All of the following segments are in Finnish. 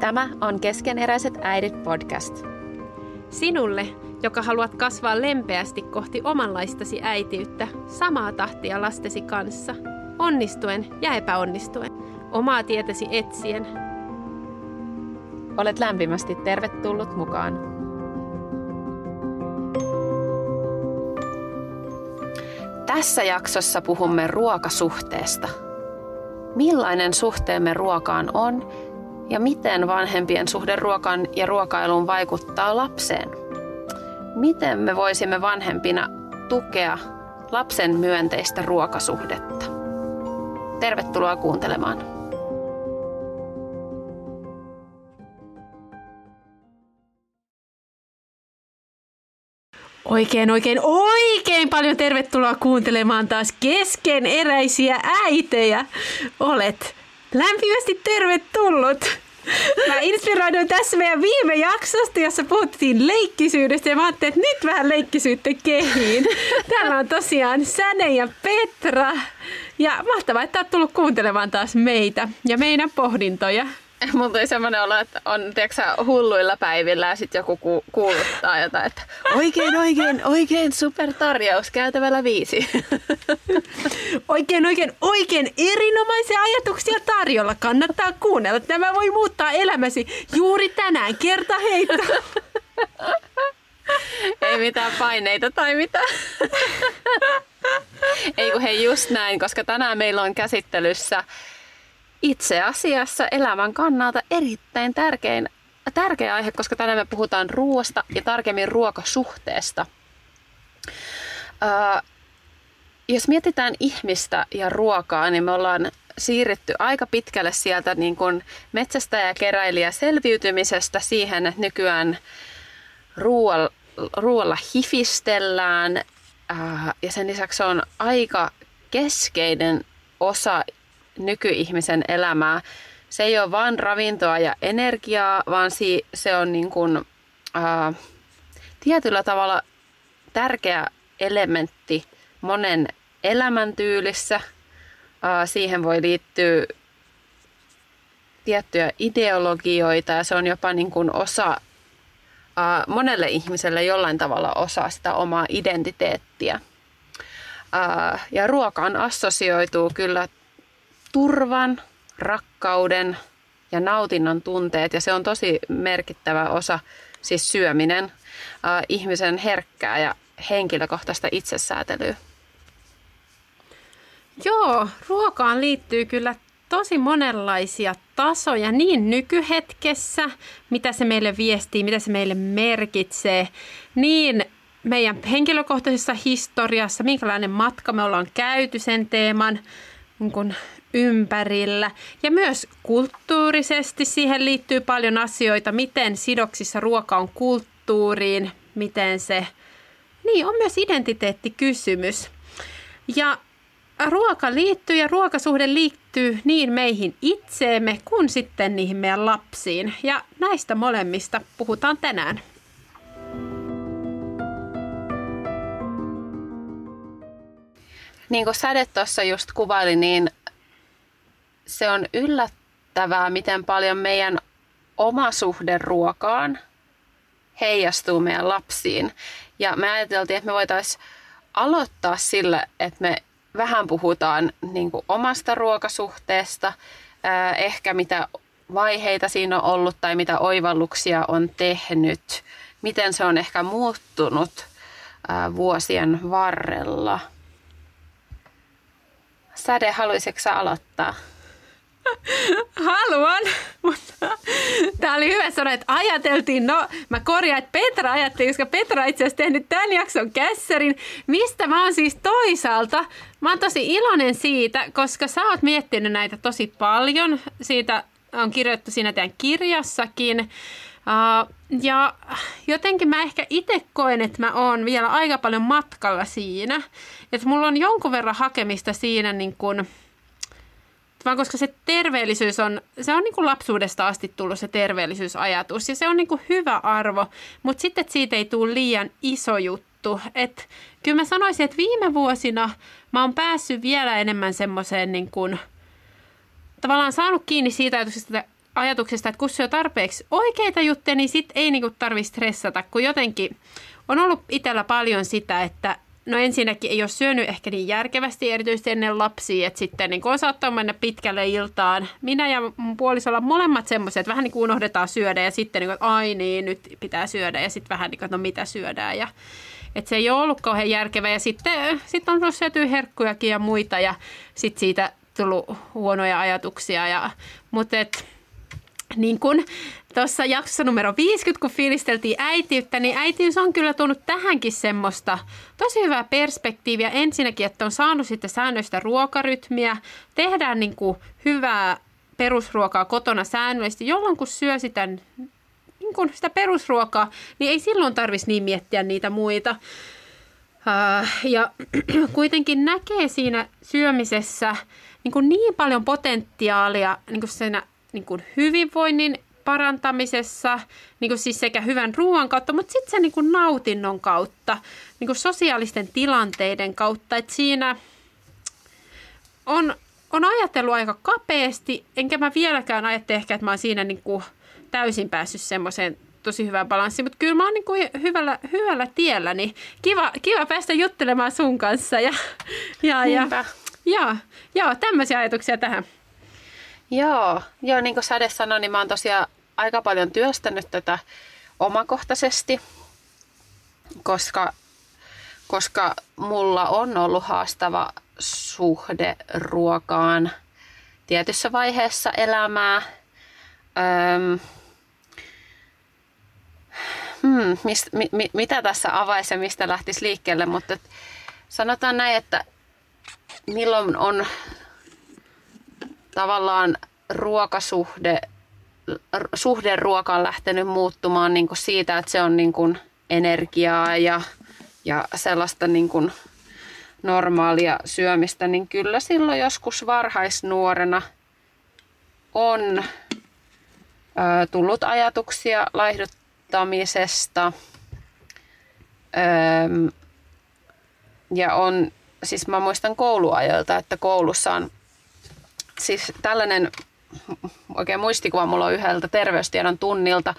Tämä on Keskeneräiset äidit podcast. Sinulle, joka haluat kasvaa lempeästi kohti omanlaistasi äitiyttä, samaa tahtia lastesi kanssa, onnistuen ja epäonnistuen, omaa tietäsi etsien. Olet lämpimästi tervetullut mukaan. Tässä jaksossa puhumme ruokasuhteesta. Millainen suhteemme ruokaan on ja miten vanhempien suhde ruokan ja ruokailuun vaikuttaa lapseen? Miten me voisimme vanhempina tukea lapsen myönteistä ruokasuhdetta? Tervetuloa kuuntelemaan. Oikein, oikein, oikein paljon tervetuloa kuuntelemaan taas keskeneräisiä äitejä. Olet lämpimästi tervetullut. Mä inspiroiduin tässä meidän viime jaksosta, jossa puhuttiin leikkisyydestä ja mä ajattelin, että nyt vähän leikkisyyttä kehiin. Täällä on tosiaan Säne ja Petra. Ja mahtavaa, että oot tullut kuuntelemaan taas meitä ja meidän pohdintoja. Mulla tuli semmoinen olo, että on tiedätkö, hulluilla päivillä ja sitten joku ku- kuuluttaa jotain, että oikein, oikein, oikein super tarjous käytävällä viisi. Oikein, oikein, oikein erinomaisia ajatuksia tarjolla. Kannattaa kuunnella. Tämä voi muuttaa elämäsi juuri tänään. Kerta heitto. Ei mitään paineita tai mitään. Ei kun hei just näin, koska tänään meillä on käsittelyssä itse asiassa elämän kannalta erittäin tärkein, tärkeä aihe, koska tänään me puhutaan ruoasta ja tarkemmin ruokasuhteesta. Ää, jos mietitään ihmistä ja ruokaa, niin me ollaan siirretty aika pitkälle sieltä niin kuin metsästä ja keräilijä selviytymisestä siihen, että nykyään ruoalla, ruoalla hifistellään ää, ja sen lisäksi on aika keskeinen osa nykyihmisen elämää. Se ei ole vain ravintoa ja energiaa, vaan se on niin kuin, ää, tietyllä tavalla tärkeä elementti monen elämäntyylissä. Ää, siihen voi liittyä tiettyjä ideologioita ja se on jopa niin kuin osa, ää, monelle ihmiselle jollain tavalla osa sitä omaa identiteettiä. Ää, ja ruokaan assosioituu kyllä turvan, rakkauden ja nautinnon tunteet ja se on tosi merkittävä osa, siis syöminen, äh, ihmisen herkkää ja henkilökohtaista itsesäätelyä. Joo, ruokaan liittyy kyllä tosi monenlaisia tasoja niin nykyhetkessä, mitä se meille viestii, mitä se meille merkitsee, niin meidän henkilökohtaisessa historiassa, minkälainen matka me ollaan käyty sen teeman niin kun ympärillä. Ja myös kulttuurisesti siihen liittyy paljon asioita, miten sidoksissa ruoka on kulttuuriin, miten se... Niin, on myös identiteettikysymys. Ja ruoka liittyy ja ruokasuhde liittyy niin meihin itseemme kuin sitten niihin meidän lapsiin. Ja näistä molemmista puhutaan tänään. Niin kuin Säde tuossa just kuvaili, niin se on yllättävää, miten paljon meidän oma suhde ruokaan heijastuu meidän lapsiin. Ja me ajateltiin, että me voitaisiin aloittaa sillä, että me vähän puhutaan niin omasta ruokasuhteesta, ehkä mitä vaiheita siinä on ollut tai mitä oivalluksia on tehnyt, miten se on ehkä muuttunut vuosien varrella. Säde, haluaisitko aloittaa? Haluan, mutta Tämä oli hyvä sanoa, että ajateltiin, no mä korjaan, että Petra ajatteli, koska Petra itse asiassa tehnyt tämän jakson kässärin, mistä mä oon siis toisaalta. Mä oon tosi iloinen siitä, koska sä oot miettinyt näitä tosi paljon. Siitä on kirjoittu siinä teidän kirjassakin. Uh, ja jotenkin mä ehkä itse koen, että mä oon vielä aika paljon matkalla siinä. Että mulla on jonkun verran hakemista siinä niin kun, vaan koska se terveellisyys on, se on niin kuin lapsuudesta asti tullut se terveellisyysajatus ja se on niin kuin hyvä arvo, mutta sitten että siitä ei tule liian iso juttu. Et kyllä mä sanoisin, että viime vuosina mä oon päässyt vielä enemmän semmoiseen niin kuin, tavallaan saanut kiinni siitä ajatuksesta, ajatuksesta, että kun on tarpeeksi oikeita juttuja, niin sit ei niinku tarvitse stressata, kun jotenkin on ollut itsellä paljon sitä, että no ensinnäkin ei ole syönyt ehkä niin järkevästi, erityisesti ennen lapsia, että sitten niin on saattaa mennä pitkälle iltaan. Minä ja mun puolisolla molemmat semmoiset, että vähän niin kuin unohdetaan syödä ja sitten niin kuin, että ai niin, nyt pitää syödä ja sitten vähän niin kuin, että no mitä syödään ja että se ei ole ollut kauhean järkevä ja sitten sit on tullut syötyä herkkujakin ja muita ja sitten siitä tullut huonoja ajatuksia. Ja, mutta et, niin kuin tuossa jaksossa numero 50, kun fiilisteltiin äitiyttä, niin äitiys on kyllä tuonut tähänkin semmoista tosi hyvää perspektiiviä. Ensinnäkin, että on saanut sitten säännöistä ruokarytmiä, tehdään niin kuin hyvää perusruokaa kotona säännöllisesti, jolloin kun syö sitä, niin kuin sitä perusruokaa, niin ei silloin tarvitsisi niin miettiä niitä muita. Ja kuitenkin näkee siinä syömisessä niin, kuin niin paljon potentiaalia niin kuin siinä niin kuin hyvinvoinnin parantamisessa, niin kuin siis sekä hyvän ruoan kautta, mutta sitten se niin kuin nautinnon kautta, niin kuin sosiaalisten tilanteiden kautta, että siinä on, on ajatellut aika kapeasti, enkä mä vieläkään ajattele ehkä, että mä oon siinä niin kuin täysin päässyt semmoiseen tosi hyvään balanssiin, mutta kyllä mä oon niin kuin hyvällä, hyvällä tiellä, niin kiva, kiva päästä juttelemaan sun kanssa ja, ja, ja, ja, ja tämmöisiä ajatuksia tähän. Joo, joo niin kuin Säde sanoi, niin mä oon tosiaan aika paljon työstänyt tätä omakohtaisesti, koska, koska mulla on ollut haastava suhde ruokaan tietyssä vaiheessa elämää. Öm, hmm, mist, mi, mi, mitä tässä avaisi ja mistä lähtisi liikkeelle, mutta sanotaan näin, että milloin on tavallaan ruokasuhde, suhde ruokaan lähtenyt muuttumaan niin kuin siitä, että se on niin kuin energiaa ja, ja sellaista niin kuin normaalia syömistä, niin kyllä silloin joskus varhaisnuorena on ö, tullut ajatuksia laihduttamisesta. Ja on, siis mä muistan kouluajoilta, että koulussa on siis tällainen oikein muistikuva mulla on yhdeltä terveystiedon tunnilta.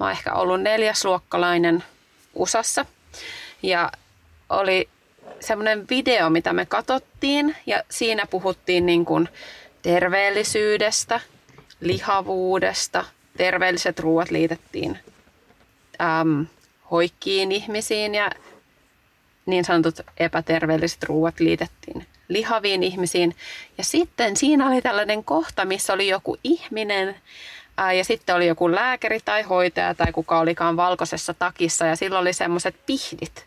Mä oon ehkä ollut neljäsluokkalainen USAssa. Ja oli semmoinen video, mitä me katsottiin ja siinä puhuttiin niin kuin terveellisyydestä, lihavuudesta, terveelliset ruoat liitettiin äm, hoikkiin ihmisiin ja niin sanotut epäterveelliset ruoat liitettiin lihaviin ihmisiin. Ja sitten siinä oli tällainen kohta, missä oli joku ihminen ää, ja sitten oli joku lääkäri tai hoitaja tai kuka olikaan valkoisessa takissa ja silloin oli semmoiset pihdit.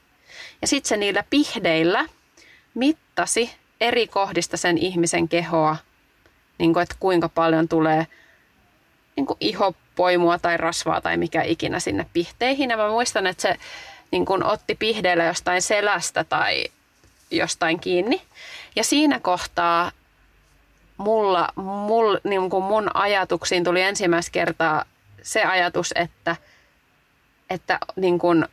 Ja sitten se niillä pihdeillä mittasi eri kohdista sen ihmisen kehoa, niin kuin, että kuinka paljon tulee niin kuin ihopoimua tai rasvaa tai mikä ikinä sinne pihteihin. Ja mä muistan, että se niin kuin otti pihdeillä jostain selästä tai jostain kiinni. Ja siinä kohtaa mulla, mul, niin kuin mun ajatuksiin tuli ensimmäistä kertaa se ajatus, että, että niin kuin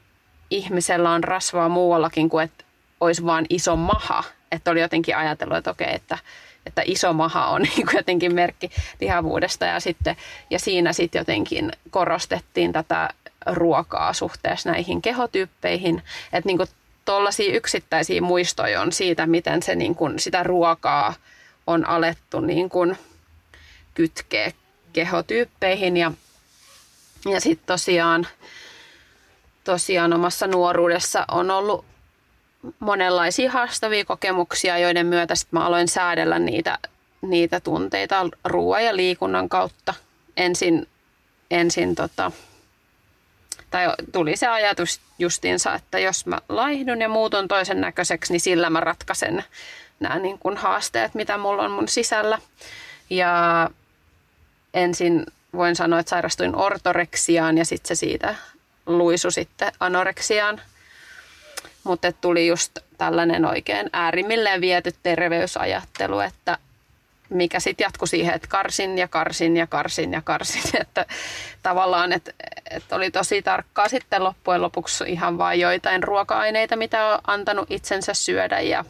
ihmisellä on rasvaa muuallakin kuin että olisi vain iso maha. Että oli jotenkin ajatellut, että okei, että, että iso maha on niin kuin jotenkin merkki lihavuudesta ja, sitten, ja siinä sitten jotenkin korostettiin tätä ruokaa suhteessa näihin kehotyyppeihin. Että niin kuin tuollaisia yksittäisiä muistoja on siitä, miten se niin kuin, sitä ruokaa on alettu niin kuin, kytkeä kehotyyppeihin. Ja, ja sitten tosiaan, tosiaan omassa nuoruudessa on ollut monenlaisia haastavia kokemuksia, joiden myötä sit mä aloin säädellä niitä, niitä tunteita ruoan ja liikunnan kautta. Ensin ensin tota, tai tuli se ajatus justiinsa, että jos mä laihdun ja muutun toisen näköiseksi, niin sillä mä ratkaisen nämä niin kuin haasteet, mitä mulla on mun sisällä. Ja ensin voin sanoa, että sairastuin ortoreksiaan ja sitten se siitä luisu sitten anoreksiaan. Mutta tuli just tällainen oikein äärimmilleen viety terveysajattelu, että mikä sitten jatkui siihen, että karsin ja karsin ja karsin ja karsin. Että tavallaan, että, että oli tosi tarkkaa sitten loppujen lopuksi ihan vain joitain ruoka-aineita, mitä on antanut itsensä syödä ja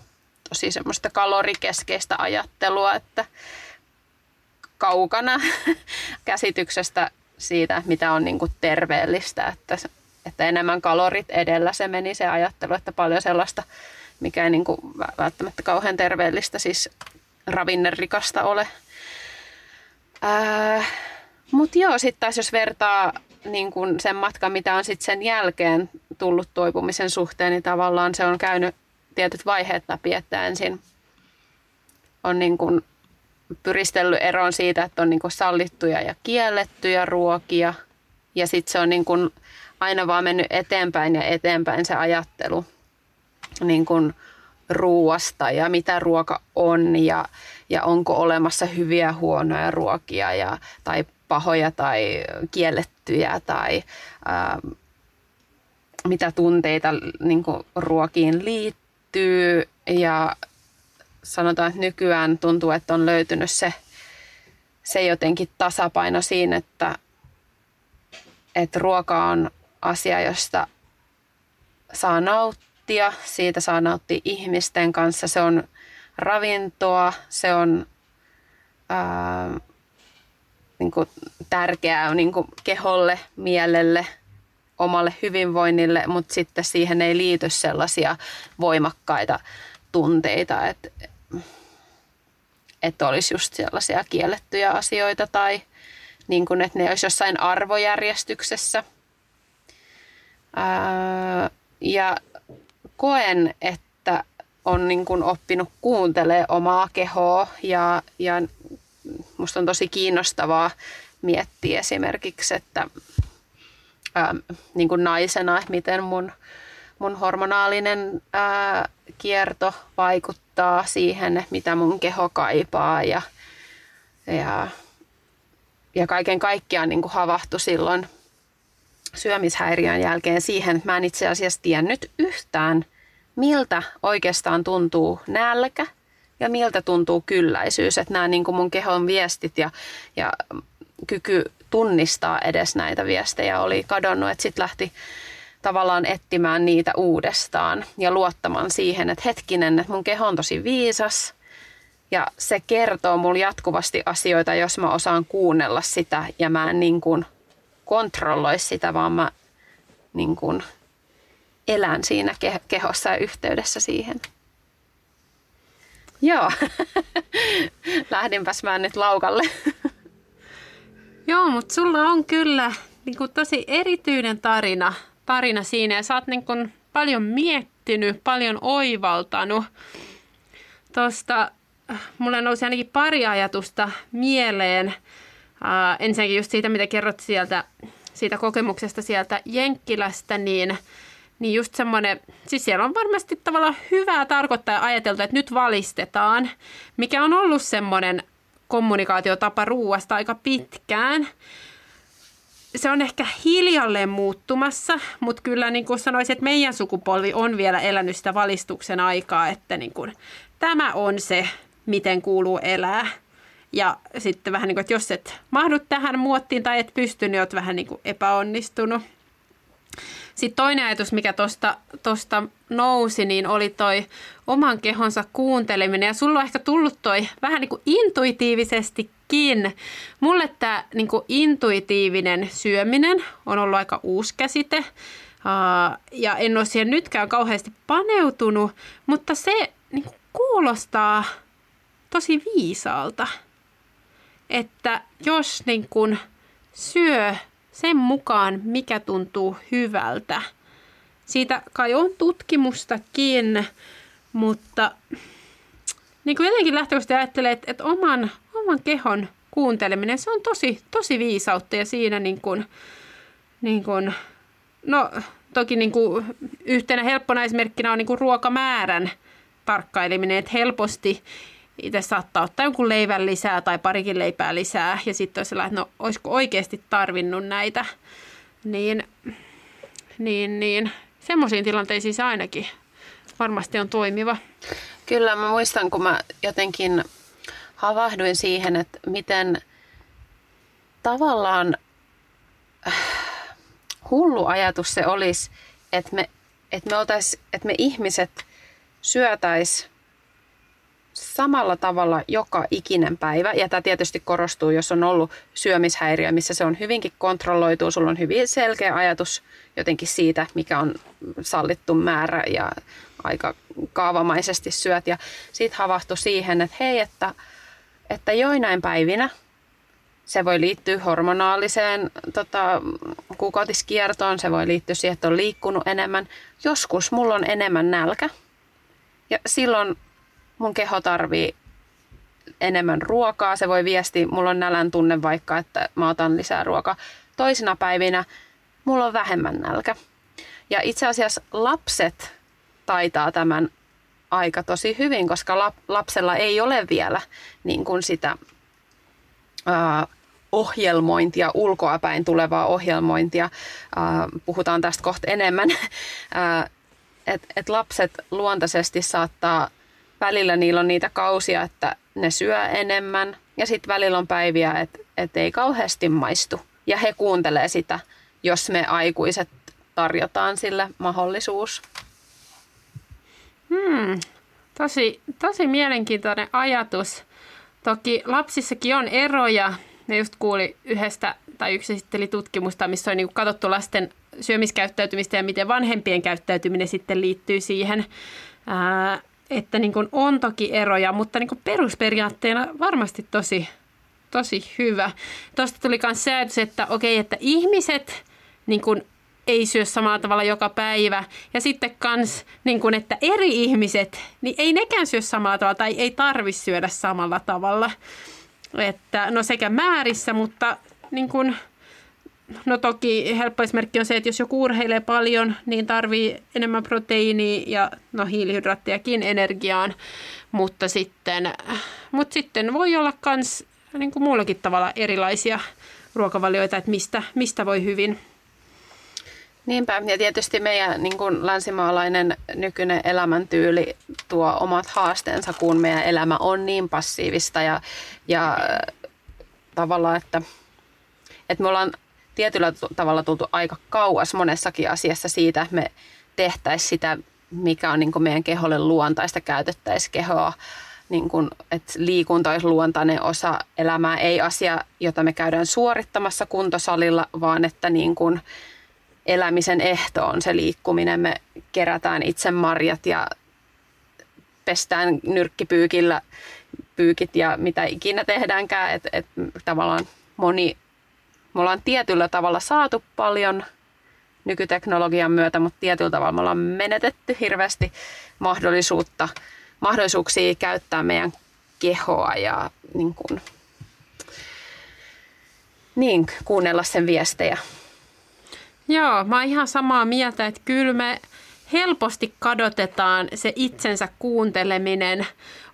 tosi semmoista kalorikeskeistä ajattelua, että kaukana käsityksestä siitä, mitä on niin kuin terveellistä, että, että enemmän kalorit edellä se meni se ajattelu, että paljon sellaista, mikä ei niin kuin välttämättä kauhean terveellistä, siis ravinnerikasta ole. Mutta joo, sitten taas jos vertaa niin kun sen matkan, mitä on sitten sen jälkeen tullut toipumisen suhteen, niin tavallaan se on käynyt tietyt vaiheet läpi, että ensin on niin kun pyristellyt eroon siitä, että on niin kun sallittuja ja kiellettyjä ruokia. Ja sitten se on niin kun aina vaan mennyt eteenpäin ja eteenpäin se ajattelu niin kun ruuasta ja mitä ruoka on ja, ja onko olemassa hyviä huonoja ruokia ja, tai pahoja tai kiellettyjä tai ää, mitä tunteita niin ruokiin liittyy. Ja sanotaan, että nykyään tuntuu, että on löytynyt se, se jotenkin tasapaino siinä, että, että ruoka on asia, josta saa nauttia, siitä saa nauttia ihmisten kanssa, se on ravintoa, se on ää, niin kuin tärkeää niin kuin keholle, mielelle, omalle hyvinvoinnille, mutta sitten siihen ei liity sellaisia voimakkaita tunteita, että, että olisi just sellaisia kiellettyjä asioita tai niin kuin, että ne olisi jossain arvojärjestyksessä. Ää, ja koen, että on niin kuin oppinut kuuntelemaan omaa kehoa ja, ja musta on tosi kiinnostavaa miettiä esimerkiksi, että ää, niin kuin naisena, että miten mun, mun hormonaalinen ää, kierto vaikuttaa siihen, mitä mun keho kaipaa ja, ja, ja kaiken kaikkiaan niin kuin havahtui silloin syömishäiriön jälkeen siihen, että mä en itse asiassa tiennyt yhtään, miltä oikeastaan tuntuu nälkä – ja miltä tuntuu kylläisyys. Että nämä niin kuin mun kehon viestit ja, ja kyky tunnistaa edes näitä viestejä oli kadonnut. Että sitten lähti tavallaan etsimään niitä uudestaan ja luottamaan siihen, että hetkinen, että mun keho on tosi viisas ja se kertoo mulle jatkuvasti asioita, jos mä osaan kuunnella sitä ja mä en niin kuin kontrolloi sitä, vaan mä niin kuin elän siinä kehossa ja yhteydessä siihen. Joo, lähdinpäs mä nyt laukalle. Joo, mutta sulla on kyllä niin kuin tosi erityinen tarina, tarina siinä ja sä oot niin kuin paljon miettinyt, paljon oivaltanut. Tuosta mulle nousi ainakin pari ajatusta mieleen. Uh, ensinnäkin just siitä, mitä kerrot sieltä, siitä kokemuksesta sieltä Jenkkilästä, niin – niin just semmoinen, siis siellä on varmasti tavallaan hyvää tarkoittaa ja ajateltu, että nyt valistetaan, mikä on ollut semmoinen kommunikaatiotapa ruuasta aika pitkään. Se on ehkä hiljalleen muuttumassa, mutta kyllä niin kuin sanoisin, että meidän sukupolvi on vielä elänyt sitä valistuksen aikaa, että niin kuin, tämä on se, miten kuuluu elää. Ja sitten vähän niin kuin, että jos et mahdu tähän muottiin tai et pysty, niin olet vähän niin kuin epäonnistunut. Sitten toinen ajatus, mikä tuosta tosta nousi, niin oli toi oman kehonsa kuunteleminen. Ja sulla on ehkä tullut toi vähän niin kuin intuitiivisestikin. Mulle tämä niin kuin intuitiivinen syöminen on ollut aika uusi käsite. Ja en ole siihen nytkään kauheasti paneutunut, mutta se niin kuin kuulostaa tosi viisaalta, että jos niin kuin syö sen mukaan, mikä tuntuu hyvältä. Siitä kai on tutkimustakin, mutta niin kuin jotenkin lähtökohtaisesti ajattelee, että, että oman, oman kehon kuunteleminen, se on tosi, tosi viisautta ja siinä niin kuin, niin kuin, no toki niin kuin yhtenä helppona esimerkkinä on niin kuin ruokamäärän tarkkaileminen, että helposti itse saattaa ottaa jonkun leivän lisää tai parikin leipää lisää. Ja sitten olisi että no olisiko oikeasti tarvinnut näitä, niin, niin, niin. Semmoisiin tilanteisiin se ainakin varmasti on toimiva. Kyllä, mä muistan, kun mä jotenkin havahduin siihen, että miten tavallaan äh, hullu ajatus se olisi, että me, että me, oltais, että me ihmiset syötäis samalla tavalla joka ikinen päivä. Ja tämä tietysti korostuu, jos on ollut syömishäiriö, missä se on hyvinkin kontrolloitu. Sulla on hyvin selkeä ajatus jotenkin siitä, mikä on sallittu määrä ja aika kaavamaisesti syöt. Ja siitä havahtui siihen, että hei, että, että joinain päivinä se voi liittyä hormonaaliseen tota, kuukautiskiertoon, se voi liittyä siihen, että on liikkunut enemmän. Joskus mulla on enemmän nälkä ja silloin mun keho tarvii enemmän ruokaa. Se voi viesti, mulla on nälän tunne vaikka, että mä otan lisää ruokaa. Toisina päivinä mulla on vähemmän nälkä. Ja itse asiassa lapset taitaa tämän aika tosi hyvin, koska lapsella ei ole vielä niin kuin sitä ää, ohjelmointia, ulkoapäin tulevaa ohjelmointia. Ää, puhutaan tästä kohta enemmän. Että et lapset luontaisesti saattaa, välillä niillä on niitä kausia, että ne syö enemmän ja sitten välillä on päiviä, että et ei kauheasti maistu. Ja he kuuntelee sitä, jos me aikuiset tarjotaan sille mahdollisuus. Hmm, tosi, tosi mielenkiintoinen ajatus. Toki lapsissakin on eroja. Ne just kuuli yhdestä, tai yksi esitteli tutkimusta, missä on niin katsottu lasten syömiskäyttäytymistä ja miten vanhempien käyttäytyminen sitten liittyy siihen. Ää, että niin kuin on toki eroja, mutta niin kuin perusperiaatteena varmasti tosi, tosi hyvä. Tuosta tuli myös se että okei, että ihmiset niin kuin ei syö samalla tavalla joka päivä. Ja sitten kans, niin kun, että eri ihmiset, niin ei nekään syö samalla tavalla tai ei tarvi syödä samalla tavalla. Että, no sekä määrissä, mutta niin kun, no toki helppo esimerkki on se, että jos joku urheilee paljon, niin tarvii enemmän proteiiniä ja no hiilihydraattiakin energiaan. Mutta sitten, mutta sitten voi olla myös niin kuin muullakin tavalla erilaisia ruokavalioita, että mistä, mistä voi hyvin. Niinpä, ja tietysti meidän niin kuin länsimaalainen nykyinen elämäntyyli tuo omat haasteensa, kun meidän elämä on niin passiivista ja, ja tavallaan, että, että me ollaan tietyllä tavalla tultu aika kauas monessakin asiassa siitä, että me tehtäisiin sitä, mikä on niin kuin meidän keholle luontaista, käytettäisiin kehoa, niin kuin, että liikunta olisi luontainen osa elämää, ei asia, jota me käydään suorittamassa kuntosalilla, vaan että niin kuin, elämisen ehto on se liikkuminen. Me kerätään itse marjat ja pestään nyrkkipyykillä pyykit ja mitä ikinä tehdäänkään. Et, et tavallaan moni, me ollaan tietyllä tavalla saatu paljon nykyteknologian myötä, mutta tietyllä tavalla me ollaan menetetty hirveästi mahdollisuutta, mahdollisuuksia käyttää meidän kehoa ja niin kuin, niin, kuunnella sen viestejä. Joo, mä oon ihan samaa mieltä, että kyllä me helposti kadotetaan se itsensä kuunteleminen.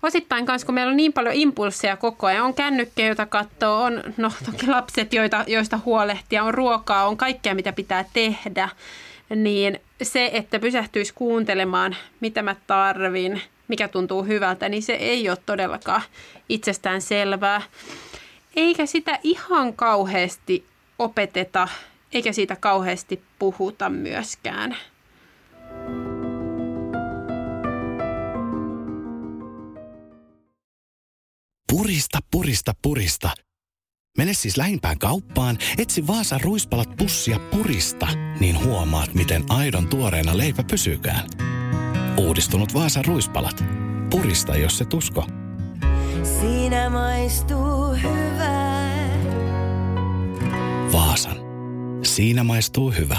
Osittain myös, kun meillä on niin paljon impulsseja koko ajan. On kännykkä, joita katsoo, on no, toki lapset, joita, joista huolehtia, on ruokaa, on kaikkea, mitä pitää tehdä. Niin se, että pysähtyisi kuuntelemaan, mitä mä tarvin, mikä tuntuu hyvältä, niin se ei ole todellakaan itsestään selvää. Eikä sitä ihan kauheasti opeteta eikä siitä kauheasti puhuta myöskään. Purista, purista, purista. Mene siis lähimpään kauppaan, etsi Vaasan ruispalat pussia purista, niin huomaat, miten aidon tuoreena leipä pysykään. Uudistunut Vaasan ruispalat. Purista, jos se tusko. Siinä maistuu hyvää. Vaasan. Siinä maistuu hyvä.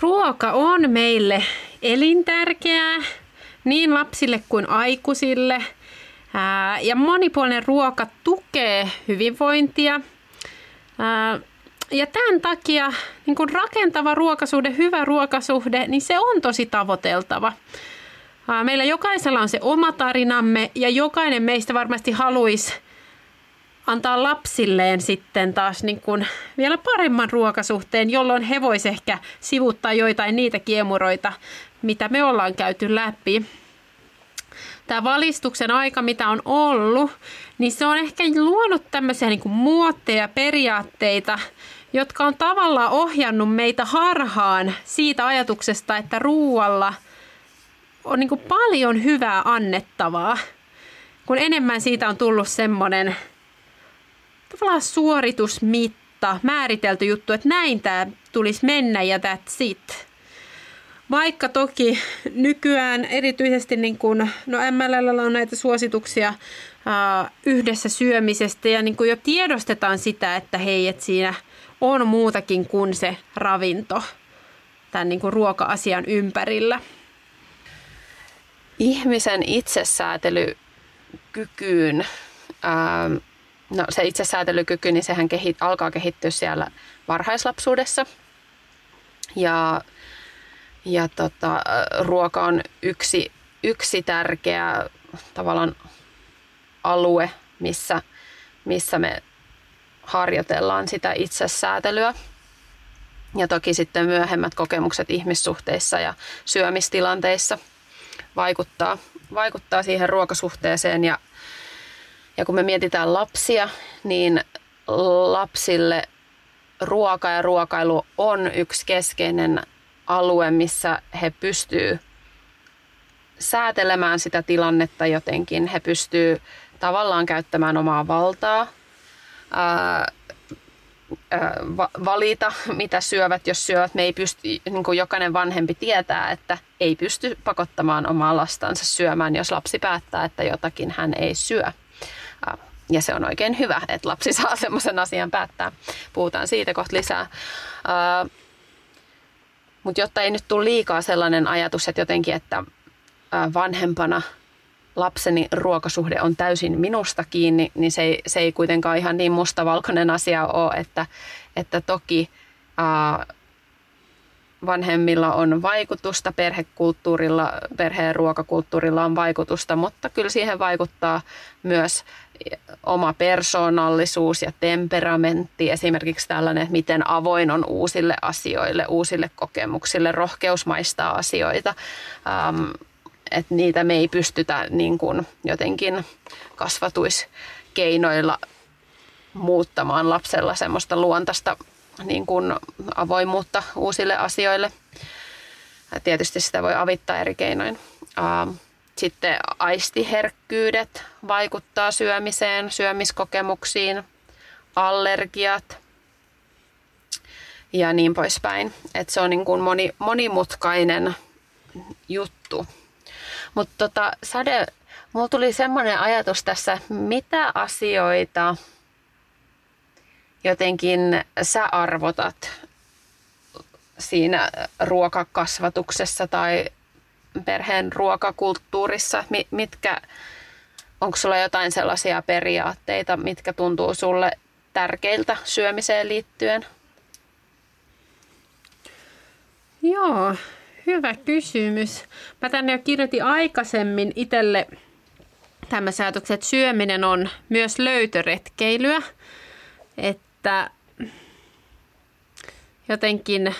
Ruoka on meille elintärkeää niin lapsille kuin aikuisille. Ja monipuolinen ruoka tukee hyvinvointia. Ja tämän takia niin kun rakentava ruokasuhde, hyvä ruokasuhde, niin se on tosi tavoiteltava. Meillä jokaisella on se oma tarinamme ja jokainen meistä varmasti haluaisi antaa lapsilleen sitten taas niin kuin vielä paremman ruokasuhteen, jolloin he vois ehkä sivuttaa joitain niitä kiemuroita, mitä me ollaan käyty läpi. Tämä valistuksen aika, mitä on ollut, niin se on ehkä luonut tämmöisiä niin kuin muotteja, periaatteita, jotka on tavallaan ohjannut meitä harhaan siitä ajatuksesta, että ruualla on niin paljon hyvää annettavaa. Kun enemmän siitä on tullut semmoinen tavallaan suoritusmitta, määritelty juttu, että näin tämä tulisi mennä ja that's it. Vaikka toki nykyään erityisesti niin kun, no MLL on näitä suosituksia uh, yhdessä syömisestä ja niin jo tiedostetaan sitä, että hei, että siinä on muutakin kuin se ravinto tämän niin ruoka-asian ympärillä. Ihmisen itsesäätelykykyyn ähm, No se itsesäätelykyky, niin sehän kehit, alkaa kehittyä siellä varhaislapsuudessa. Ja, ja tota, ruoka on yksi, yksi tärkeä tavallaan alue, missä, missä me harjoitellaan sitä itsesäätelyä. Ja toki sitten myöhemmät kokemukset ihmissuhteissa ja syömistilanteissa vaikuttaa, vaikuttaa siihen ruokasuhteeseen ja ja kun me mietitään lapsia, niin lapsille ruoka ja ruokailu on yksi keskeinen alue, missä he pystyvät säätelemään sitä tilannetta jotenkin. He pystyvät tavallaan käyttämään omaa valtaa, ää, ää, va- valita, mitä syövät, jos syövät. Me ei pysty, niin kuin jokainen vanhempi tietää, että ei pysty pakottamaan omaa lastansa syömään, jos lapsi päättää, että jotakin hän ei syö. Ja se on oikein hyvä, että lapsi saa semmoisen asian päättää. Puhutaan siitä kohta lisää. Mutta jotta ei nyt tule liikaa sellainen ajatus, että jotenkin, että vanhempana lapseni ruokasuhde on täysin minusta kiinni, niin se ei, se ei kuitenkaan ihan niin mustavalkoinen asia ole, että, että toki ää, vanhemmilla on vaikutusta, perhekulttuurilla, perheen ruokakulttuurilla on vaikutusta, mutta kyllä siihen vaikuttaa myös oma persoonallisuus ja temperamentti, esimerkiksi tällainen, että miten avoin on uusille asioille, uusille kokemuksille, rohkeus maistaa asioita, ähm, että niitä me ei pystytä niin kuin jotenkin kasvatuiskeinoilla muuttamaan lapsella semmoista luontaista niin kuin avoimuutta uusille asioille. Tietysti sitä voi avittaa eri keinoin. Sitten aistiherkkyydet vaikuttaa syömiseen, syömiskokemuksiin, allergiat ja niin poispäin. Et se on niin kuin moni, monimutkainen juttu. Mutta tota, Sade, mulla tuli semmoinen ajatus tässä, mitä asioita jotenkin sä arvotat siinä ruokakasvatuksessa tai perheen ruokakulttuurissa? Mitkä, onko sulla jotain sellaisia periaatteita, mitkä tuntuu sulle tärkeiltä syömiseen liittyen? Joo, hyvä kysymys. Mä tänne jo kirjoitin aikaisemmin itselle tämmöisen ajatuksen, että syöminen on myös löytöretkeilyä. Että jotenkin,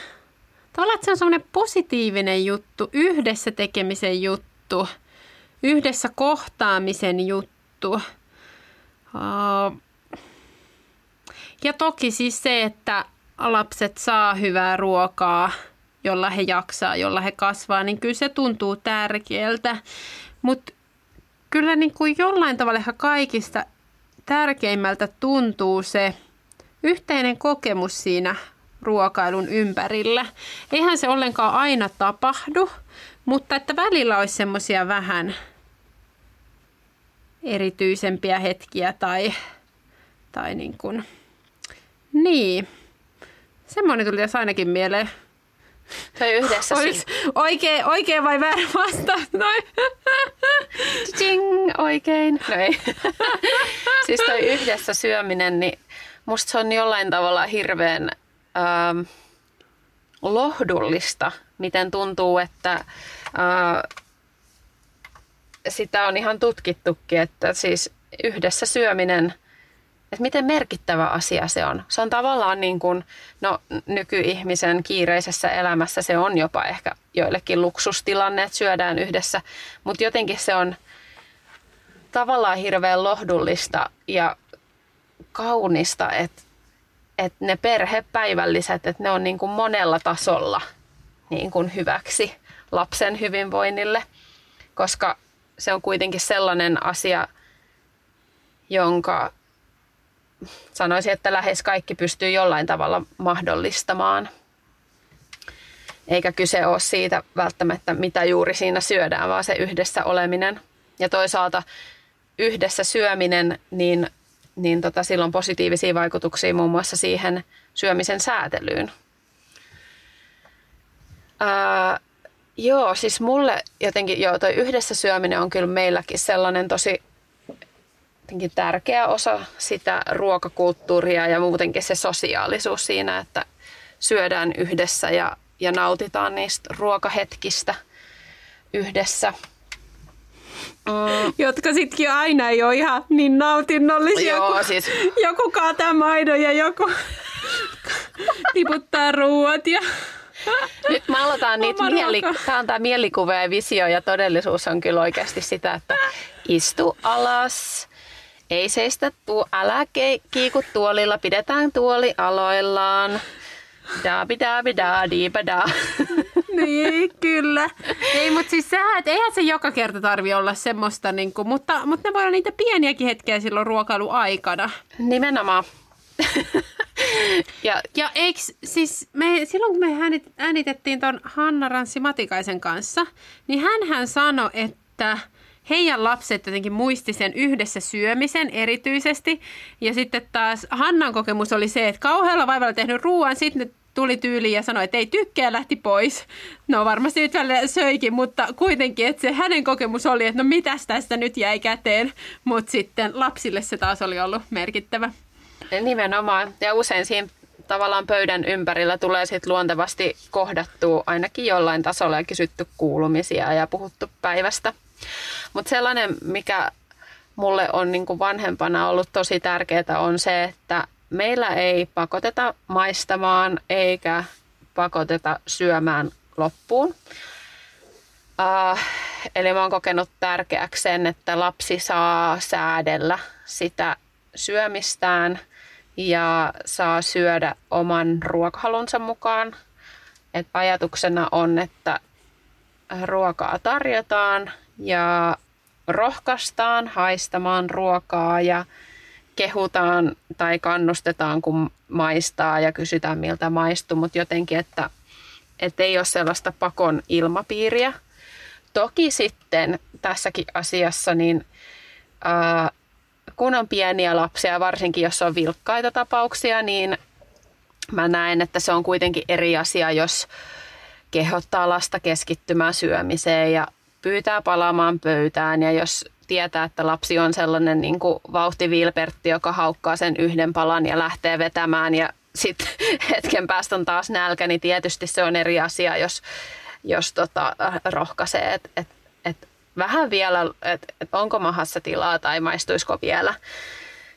tavallaan että se on semmoinen positiivinen juttu, yhdessä tekemisen juttu, yhdessä kohtaamisen juttu. Ja toki siis se, että lapset saa hyvää ruokaa, jolla he jaksaa, jolla he kasvaa, niin kyllä se tuntuu tärkeältä. Mutta kyllä niin kuin jollain tavalla ehkä kaikista tärkeimmältä tuntuu se yhteinen kokemus siinä ruokailun ympärillä. Eihän se ollenkaan aina tapahdu, mutta että välillä olisi semmoisia vähän erityisempiä hetkiä tai, tai niin kuin, niin. Semmoinen tuli tässä ainakin mieleen. Tai yhdessä Olis oikein, oikein vai väärä vastaus? Noin. Ching, oikein. No ei. siis toi yhdessä syöminen, niin musta se on jollain tavalla hirveän ähm, lohdullista, miten tuntuu, että äh, sitä on ihan tutkittukin, että siis yhdessä syöminen – että miten merkittävä asia se on. Se on tavallaan niin kuin, no nykyihmisen kiireisessä elämässä se on jopa ehkä joillekin luksustilanne, että syödään yhdessä, mutta jotenkin se on tavallaan hirveän lohdullista ja kaunista, että, että ne perhepäivälliset, että ne on niin kuin monella tasolla niin kuin hyväksi lapsen hyvinvoinnille, koska se on kuitenkin sellainen asia, jonka sanoisin, että lähes kaikki pystyy jollain tavalla mahdollistamaan. Eikä kyse ole siitä välttämättä, mitä juuri siinä syödään, vaan se yhdessä oleminen. Ja toisaalta yhdessä syöminen, niin, niin tota, sillä on positiivisia vaikutuksia muun muassa siihen syömisen säätelyyn. Ää, joo, siis mulle jotenkin, joo, toi yhdessä syöminen on kyllä meilläkin sellainen tosi jotenkin tärkeä osa sitä ruokakulttuuria ja muutenkin se sosiaalisuus siinä, että syödään yhdessä ja, ja nautitaan niistä ruokahetkistä yhdessä. Mm. Jotka sitkin aina ei ole ihan niin nautinnollisia. Joo, siis... Joku kaataa maidon ja joku tiputtaa ruuat ja... Nyt maalataan niitä mieli... Tämä on tämä mielikuva ja visio ja todellisuus on kyllä oikeasti sitä, että istu alas, ei seistä tuo, älä kiiku tuolilla, pidetään tuoli aloillaan. Daabi daabi daa diipa daa. Niin, kyllä. Ei, mutta siis sehän, että eihän se joka kerta tarvi olla semmoista, niin kuin, mutta, mutta ne voi olla niitä pieniäkin hetkiä silloin ruokailuaikana. Nimenomaan. ja, ja eikö, siis me, silloin kun me äänitettiin tuon Hanna Ranssi Matikaisen kanssa, niin hän sanoi, että – heidän lapset jotenkin muisti sen yhdessä syömisen erityisesti. Ja sitten taas Hannan kokemus oli se, että kauhealla vaivalla tehnyt ruoan, sitten tuli tyyli ja sanoi, että ei tykkää, lähti pois. No varmasti nyt välillä söikin, mutta kuitenkin, että se hänen kokemus oli, että no mitäs tästä nyt jäi käteen. Mutta sitten lapsille se taas oli ollut merkittävä. Nimenomaan. Ja usein siinä tavallaan pöydän ympärillä tulee sitten luontevasti kohdattua ainakin jollain tasolla ja kysytty kuulumisia ja puhuttu päivästä. Mutta sellainen, mikä mulle on niin kuin vanhempana ollut tosi tärkeää, on se, että meillä ei pakoteta maistamaan eikä pakoteta syömään loppuun. Uh, eli mä oon kokenut tärkeäksi sen, että lapsi saa säädellä sitä syömistään ja saa syödä oman ruokahalunsa mukaan. Et ajatuksena on, että ruokaa tarjotaan ja rohkaistaan haistamaan ruokaa ja kehutaan tai kannustetaan, kun maistaa ja kysytään, miltä maistuu, mutta jotenkin, että, että ei ole sellaista pakon ilmapiiriä. Toki sitten tässäkin asiassa, niin ää, kun on pieniä lapsia, varsinkin jos on vilkkaita tapauksia, niin mä näen, että se on kuitenkin eri asia, jos kehottaa lasta keskittymään syömiseen ja pyytää palaamaan pöytään ja jos tietää, että lapsi on sellainen niin kuin vauhtivilpertti, joka haukkaa sen yhden palan ja lähtee vetämään ja sitten hetken päästä on taas nälkä, niin tietysti se on eri asia, jos, jos tota, rohkaisee, että et, et vähän vielä, että et onko mahassa tilaa tai maistuisiko vielä.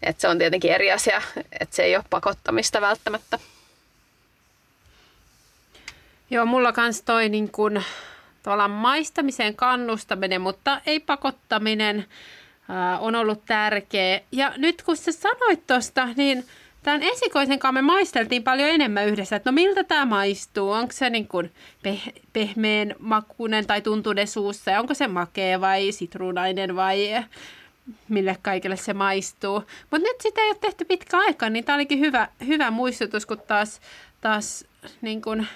Et se on tietenkin eri asia, että se ei ole pakottamista välttämättä. Joo, mulla kans toi niin kun, tavallaan maistamiseen kannustaminen, mutta ei pakottaminen ää, on ollut tärkeä. Ja nyt kun sä sanoit tosta, niin tämän esikoisen kanssa me maisteltiin paljon enemmän yhdessä, että no miltä tämä maistuu, onko se niin kuin peh- pehmeän makuinen tai tuntunen suussa, ja onko se makea vai sitruunainen vai mille kaikille se maistuu. Mutta nyt sitä ei ole tehty pitkä aika, niin tämä olikin hyvä, hyvä muistutus, kun taas, taas niin kuin,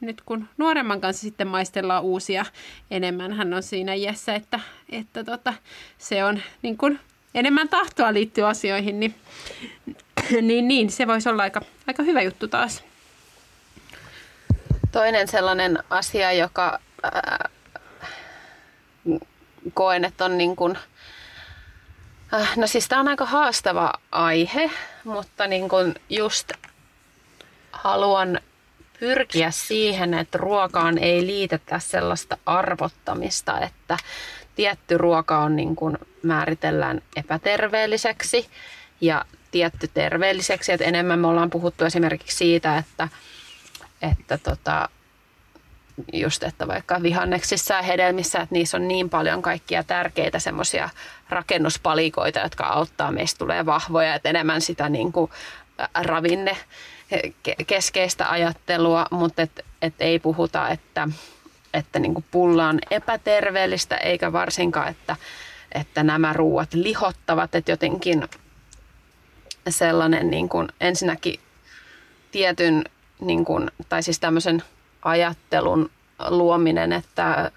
nyt kun nuoremman kanssa sitten maistellaan uusia enemmän, hän on siinä iässä, että, että tota, se on niin kuin enemmän tahtoa liittyy asioihin, niin, niin, niin se voisi olla aika, aika hyvä juttu taas. Toinen sellainen asia, joka ää, koen, että on niin kuin, äh, no siis tämä on aika haastava aihe, mutta niin kuin just haluan pyrkiä siihen, että ruokaan ei liitetä sellaista arvottamista, että tietty ruoka on niin kuin määritellään epäterveelliseksi ja tietty terveelliseksi. Että enemmän me ollaan puhuttu esimerkiksi siitä, että, että tota, just, että vaikka vihanneksissa ja hedelmissä, että niissä on niin paljon kaikkia tärkeitä semmoisia rakennuspalikoita, jotka auttaa meistä tulee vahvoja, että enemmän sitä niin kuin ravinne keskeistä ajattelua, mutta et, et ei puhuta, että, että niin kuin pulla on epäterveellistä, eikä varsinkaan, että, että nämä ruuat lihottavat, että jotenkin sellainen niin kuin ensinnäkin tietyn, niin kuin, tai siis tämmöisen ajattelun luominen, että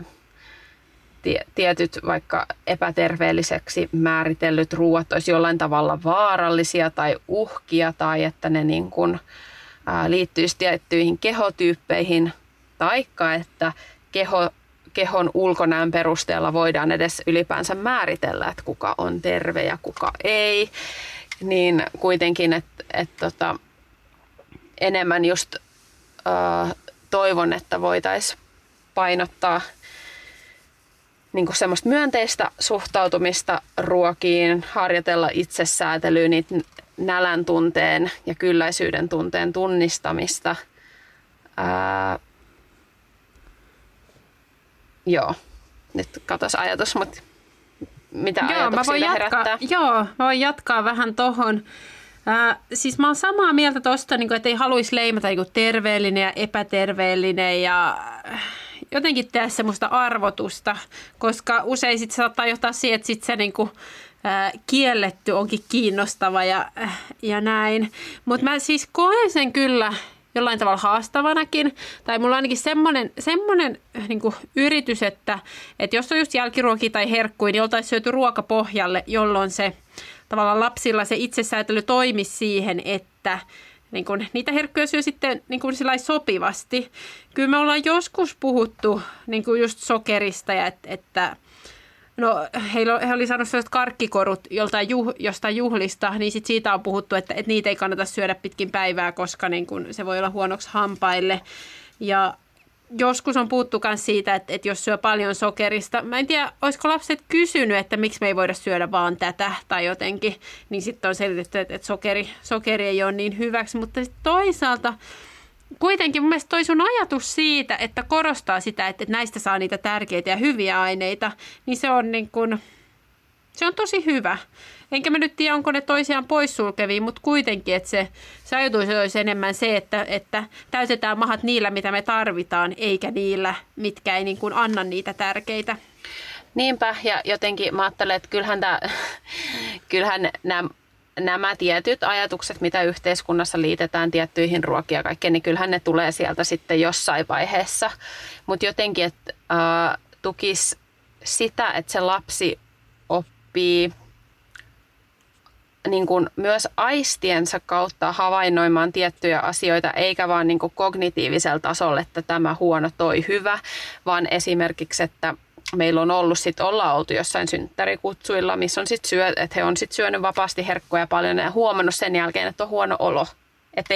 tietyt vaikka epäterveelliseksi määritellyt ruuat olisi jollain tavalla vaarallisia tai uhkia tai että ne niin kuin, ää, liittyisi tiettyihin kehotyyppeihin taikka että keho, kehon ulkonäön perusteella voidaan edes ylipäänsä määritellä, että kuka on terve ja kuka ei, niin kuitenkin, että et tota, enemmän just toivon, että voitaisiin painottaa – niin kuin semmoista myönteistä suhtautumista ruokiin, harjoitella itsesäätelyä, niitä nälän tunteen ja kylläisyyden tunteen tunnistamista. Ää, joo, nyt katos ajatus, mutta mitä joo, ajatuksia mä voin jatkaa, herättää? Joo, mä voin jatkaa vähän tohon. Äh, siis mä oon samaa mieltä tosta, niin kuin, että ei haluaisi leimata niin terveellinen ja epäterveellinen ja jotenkin tehdä semmoista arvotusta, koska usein sitten saattaa johtaa siihen, että sitten se niinku, ää, kielletty onkin kiinnostava ja, äh, ja näin. Mutta mä siis koen sen kyllä jollain tavalla haastavanakin. Tai mulla on ainakin semmoinen, semmoinen niin yritys, että, että jos on just jälkiruoki tai herkkui, niin oltaisiin syöty ruokapohjalle, jolloin se tavallaan lapsilla se itsesäätely toimisi siihen, että niin kun, niitä herkkuja syö sitten niin kun sopivasti. Kyllä me ollaan joskus puhuttu niin kun just sokerista ja et, että No, heillä, he oli saanut sellaiset karkkikorut joltain juh, jostain juhlista, niin sit siitä on puhuttu, että, että niitä ei kannata syödä pitkin päivää, koska niin kun se voi olla huonoksi hampaille. Ja joskus on puhuttu myös siitä, että, että jos syö paljon sokerista, mä en tiedä, olisiko lapset kysynyt, että miksi me ei voida syödä vaan tätä tai jotenkin, niin sitten on selitetty, että, että sokeri, sokeri ei ole niin hyväksi, mutta toisaalta kuitenkin mun mielestä toi sun ajatus siitä, että korostaa sitä, että, että näistä saa niitä tärkeitä ja hyviä aineita, niin se on niin kuin, se on tosi hyvä. Enkä mä nyt tiedä, onko ne toisiaan poissulkevia, mutta kuitenkin, että se, se ajatus olisi enemmän se, että, että täytetään mahat niillä, mitä me tarvitaan, eikä niillä, mitkä ei niin kuin anna niitä tärkeitä. Niinpä, ja jotenkin mä ajattelen, että kyllähän, tämä, kyllähän nämä, nämä tietyt ajatukset, mitä yhteiskunnassa liitetään tiettyihin ruokia ja kaikkeen, niin kyllähän ne tulee sieltä sitten jossain vaiheessa. Mutta jotenkin, että äh, tukisi sitä, että se lapsi oppii niin kuin myös aistiensa kautta havainnoimaan tiettyjä asioita, eikä vaan niin kuin kognitiivisella tasolla, että tämä huono toi hyvä, vaan esimerkiksi, että meillä on ollut sit, olla oltu jossain synttärikutsuilla, missä on sit syö, että he on sit syönyt vapaasti herkkoja paljon ja huomannut sen jälkeen, että on huono olo. Että,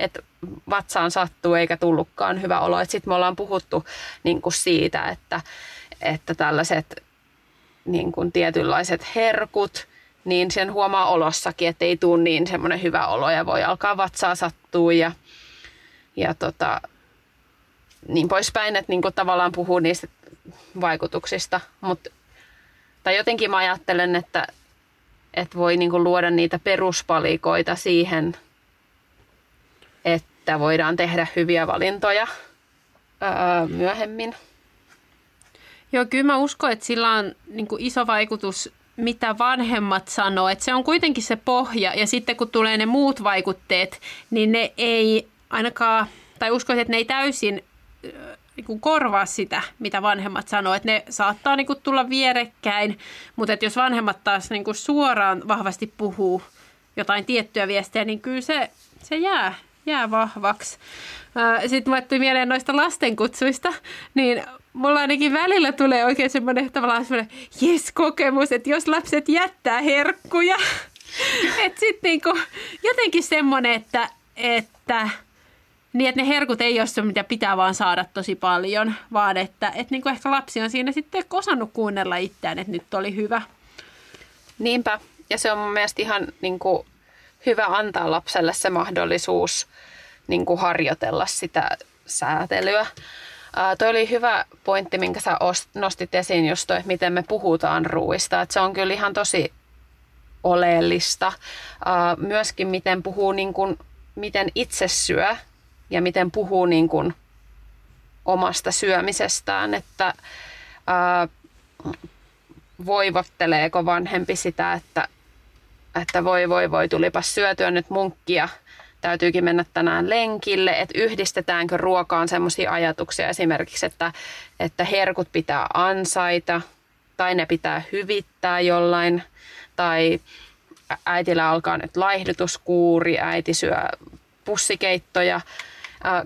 että vatsaan sattuu eikä tullutkaan hyvä olo. Sitten me ollaan puhuttu niin kuin siitä, että, että tällaiset niin kuin tietynlaiset herkut, niin sen huomaa olossakin, että ei tule niin semmoinen hyvä olo ja voi alkaa vatsaa sattua ja, ja tota, niin poispäin, että niin kuin tavallaan puhuu niistä vaikutuksista. Mut, tai jotenkin mä ajattelen, että, että voi niin kuin luoda niitä peruspalikoita siihen, että voidaan tehdä hyviä valintoja öö, myöhemmin. Joo, kyllä mä uskon, että sillä on niin kuin iso vaikutus, mitä vanhemmat sanoo. Että se on kuitenkin se pohja ja sitten kun tulee ne muut vaikutteet, niin ne ei ainakaan, tai uskoisin, että ne ei täysin niin kuin korvaa sitä, mitä vanhemmat sanoo. Että ne saattaa niin kuin tulla vierekkäin, mutta että jos vanhemmat taas niin kuin suoraan vahvasti puhuu jotain tiettyä viestiä, niin kyllä se, se jää, jää vahvaksi. Sitten mä mieleen noista lastenkutsuista, niin mulla ainakin välillä tulee oikein semmoinen tavallaan semmoinen yes-kokemus, että jos lapset jättää herkkuja, että sitten niinku, jotenkin semmoinen, että, että niin, että ne herkut ei ole se, mitä pitää vaan saada tosi paljon, vaan että, että niin kuin ehkä lapsi on siinä sitten osannut kuunnella itseään, että nyt oli hyvä. Niinpä. Ja se on mun mielestä ihan niin kuin, hyvä antaa lapselle se mahdollisuus niin kuin harjoitella sitä säätelyä. Ää, toi oli hyvä pointti, minkä sä nostit esiin just toi, että miten me puhutaan ruuista. Et se on kyllä ihan tosi oleellista. Ää, myöskin miten puhuu, niin kuin, miten itse syö ja miten puhuu niin kuin omasta syömisestään, että ää, voivotteleeko vanhempi sitä, että, että voi voi voi tulipas syötyä nyt munkkia, täytyykin mennä tänään lenkille, että yhdistetäänkö ruokaan sellaisia ajatuksia esimerkiksi, että, että herkut pitää ansaita tai ne pitää hyvittää jollain tai äitillä alkaa nyt laihdutuskuuri, äiti syö pussikeittoja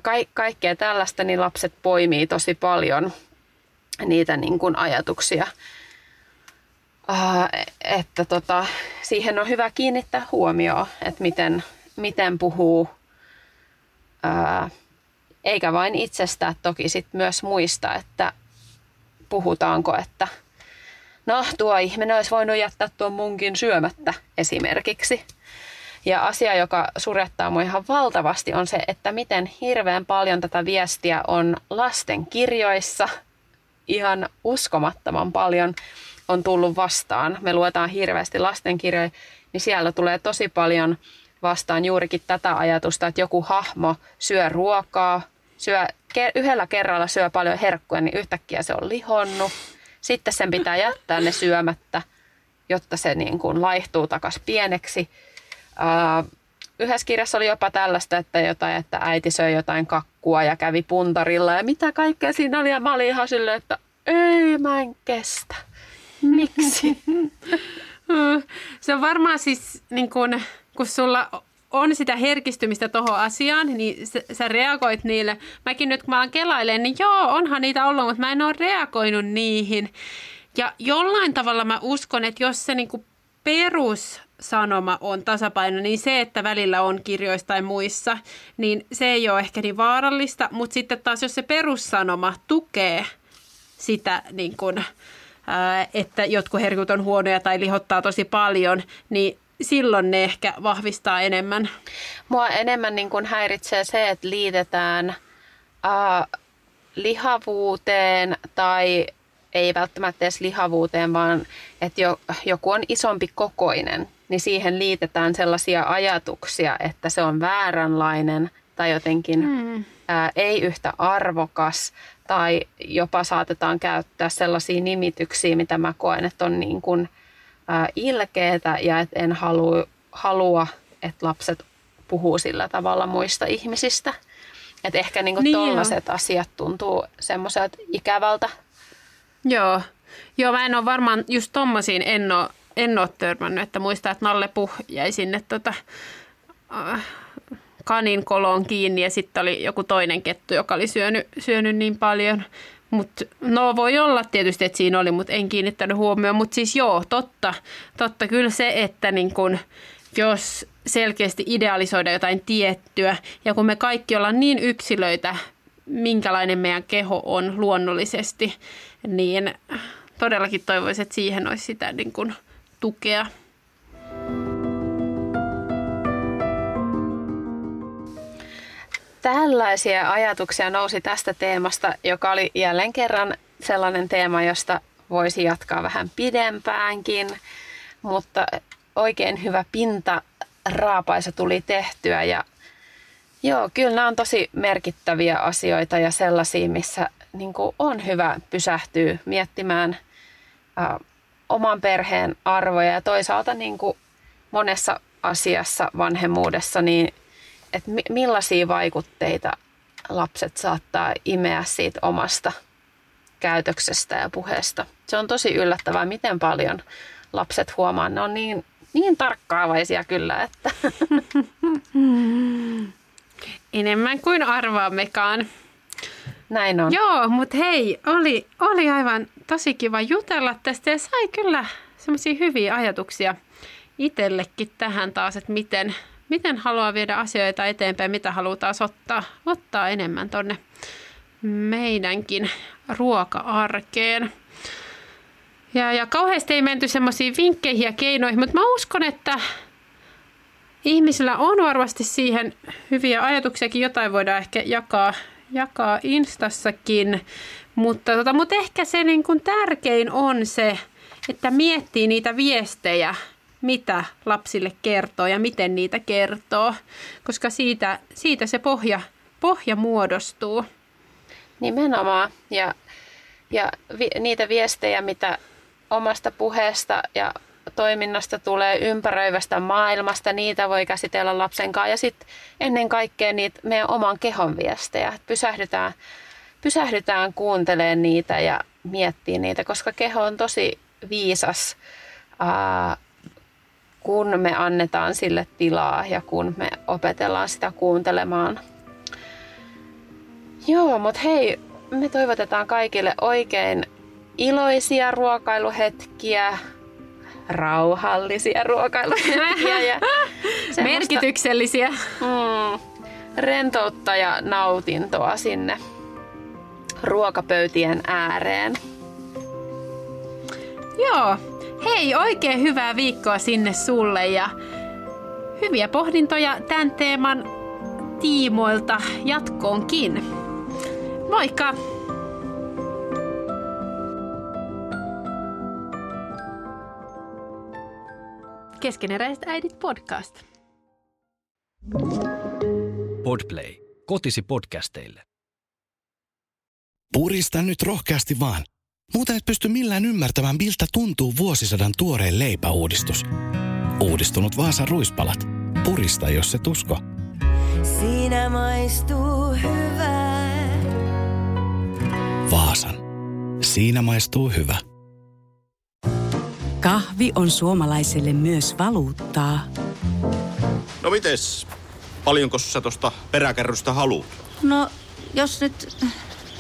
ka- kaikkea tällaista, niin lapset poimii tosi paljon niitä niin kuin ajatuksia. että tota, siihen on hyvä kiinnittää huomioon, että miten, miten puhuu, eikä vain itsestä, toki sit myös muista, että puhutaanko, että no tuo ihminen olisi voinut jättää tuon munkin syömättä esimerkiksi. Ja asia, joka surettaa mua ihan valtavasti, on se, että miten hirveän paljon tätä viestiä on lasten kirjoissa. Ihan uskomattoman paljon on tullut vastaan. Me luetaan hirveästi lastenkirjoja, niin siellä tulee tosi paljon vastaan juurikin tätä ajatusta, että joku hahmo syö ruokaa, syö, yhdellä kerralla syö paljon herkkuja, niin yhtäkkiä se on lihonnut. Sitten sen pitää jättää ne syömättä, jotta se niin kuin laihtuu takaisin pieneksi. Uh, yhdessä kirjassa oli jopa tällaista, että, jotain, että äiti söi jotain kakkua ja kävi puntarilla ja mitä kaikkea siinä oli. Ja mä olin ihan silleen, että ei mä en kestä. Miksi? Se on varmaan siis, niin kun, kun sulla on sitä herkistymistä tuohon asiaan, niin sä, sä reagoit niille. Mäkin nyt kun mä alan kelailemaan, niin joo, onhan niitä ollut, mutta mä en ole reagoinut niihin. Ja jollain tavalla mä uskon, että jos se niin perus sanoma on tasapaino, niin se, että välillä on kirjoissa tai muissa, niin se ei ole ehkä niin vaarallista, mutta sitten taas jos se perussanoma tukee sitä, niin kuin, että jotkut herkut on huonoja tai lihottaa tosi paljon, niin silloin ne ehkä vahvistaa enemmän. Mua enemmän niin kuin häiritsee se, että liitetään äh, lihavuuteen tai ei välttämättä edes lihavuuteen, vaan että jo, joku on isompi kokoinen, niin siihen liitetään sellaisia ajatuksia, että se on vääränlainen tai jotenkin hmm. ää, ei yhtä arvokas tai jopa saatetaan käyttää sellaisia nimityksiä, mitä mä koen, että on niin kuin, ää, ilkeetä ja että en halua, halua, että lapset puhuu sillä tavalla muista ihmisistä. Että ehkä niin niin tollaiset asiat tuntuu semmoiselta ikävältä Joo. Joo, mä en ole varmaan just tommosiin en ole, en ole törmännyt, että muistaa, että Nalle Puh jäi sinne tota, äh, kanin koloon kiinni ja sitten oli joku toinen kettu, joka oli syönyt, syönyt niin paljon. Mutta no voi olla tietysti, että siinä oli, mutta en kiinnittänyt huomioon. Mutta siis joo, totta, totta kyllä se, että niin kun, jos selkeästi idealisoida jotain tiettyä ja kun me kaikki ollaan niin yksilöitä, minkälainen meidän keho on luonnollisesti, niin todellakin toivoisin, että siihen olisi sitä niin kuin tukea. Tällaisia ajatuksia nousi tästä teemasta, joka oli jälleen kerran sellainen teema, josta voisi jatkaa vähän pidempäänkin, mutta oikein hyvä pinta raapaisa tuli tehtyä. Ja joo, kyllä nämä on tosi merkittäviä asioita ja sellaisia, missä niin on hyvä pysähtyä miettimään ä, oman perheen arvoja. Ja toisaalta niin kuin monessa asiassa vanhemmuudessa, niin että millaisia vaikutteita lapset saattaa imeä siitä omasta käytöksestä ja puheesta. Se on tosi yllättävää, miten paljon lapset huomaa. Ne on niin, niin tarkkaavaisia kyllä, että... Enemmän kuin arvaammekaan. Näin on. Joo, mutta hei, oli, oli aivan tosi kiva jutella tästä ja sai kyllä semmoisia hyviä ajatuksia itsellekin tähän taas, että miten, miten haluaa viedä asioita eteenpäin, mitä haluaa taas ottaa, ottaa enemmän tonne meidänkin ruoka-arkeen. Ja, ja kauheasti ei menty semmoisiin vinkkeihin ja keinoihin, mutta mä uskon, että ihmisillä on varmasti siihen hyviä ajatuksiakin. Jotain voidaan ehkä jakaa, jakaa Instassakin, mutta, tota, mutta ehkä se niin kuin tärkein on se, että miettii niitä viestejä, mitä lapsille kertoo ja miten niitä kertoo, koska siitä, siitä se pohja, pohja muodostuu. Nimenomaan. Ja, ja vi, niitä viestejä, mitä omasta puheesta ja toiminnasta tulee ympäröivästä maailmasta, niitä voi käsitellä lapsen kanssa. Ja sitten ennen kaikkea niitä meidän oman kehon viestejä. Pysähdytään, pysähdytään kuuntelemaan niitä ja miettii niitä, koska keho on tosi viisas, ää, kun me annetaan sille tilaa ja kun me opetellaan sitä kuuntelemaan. Joo, mutta hei, me toivotetaan kaikille oikein iloisia ruokailuhetkiä, rauhallisia ruokailuhetkiä ja merkityksellisiä. Mm, rentoutta ja nautintoa sinne ruokapöytien ääreen. Joo, hei oikein hyvää viikkoa sinne sulle ja hyviä pohdintoja tämän teeman tiimoilta jatkoonkin. Moikka! Keskeneräiset äidit podcast. Podplay. Kotisi podcasteille. Purista nyt rohkeasti vaan. Muuten et pysty millään ymmärtämään, miltä tuntuu vuosisadan tuoreen leipäuudistus. Uudistunut Vaasan ruispalat. Purista, jos se tusko. Siinä maistuu hyvää. Vaasan. Siinä maistuu hyvä. Kahvi on suomalaiselle myös valuuttaa. No mites? Paljonko sä tosta peräkärrystä haluat? No, jos nyt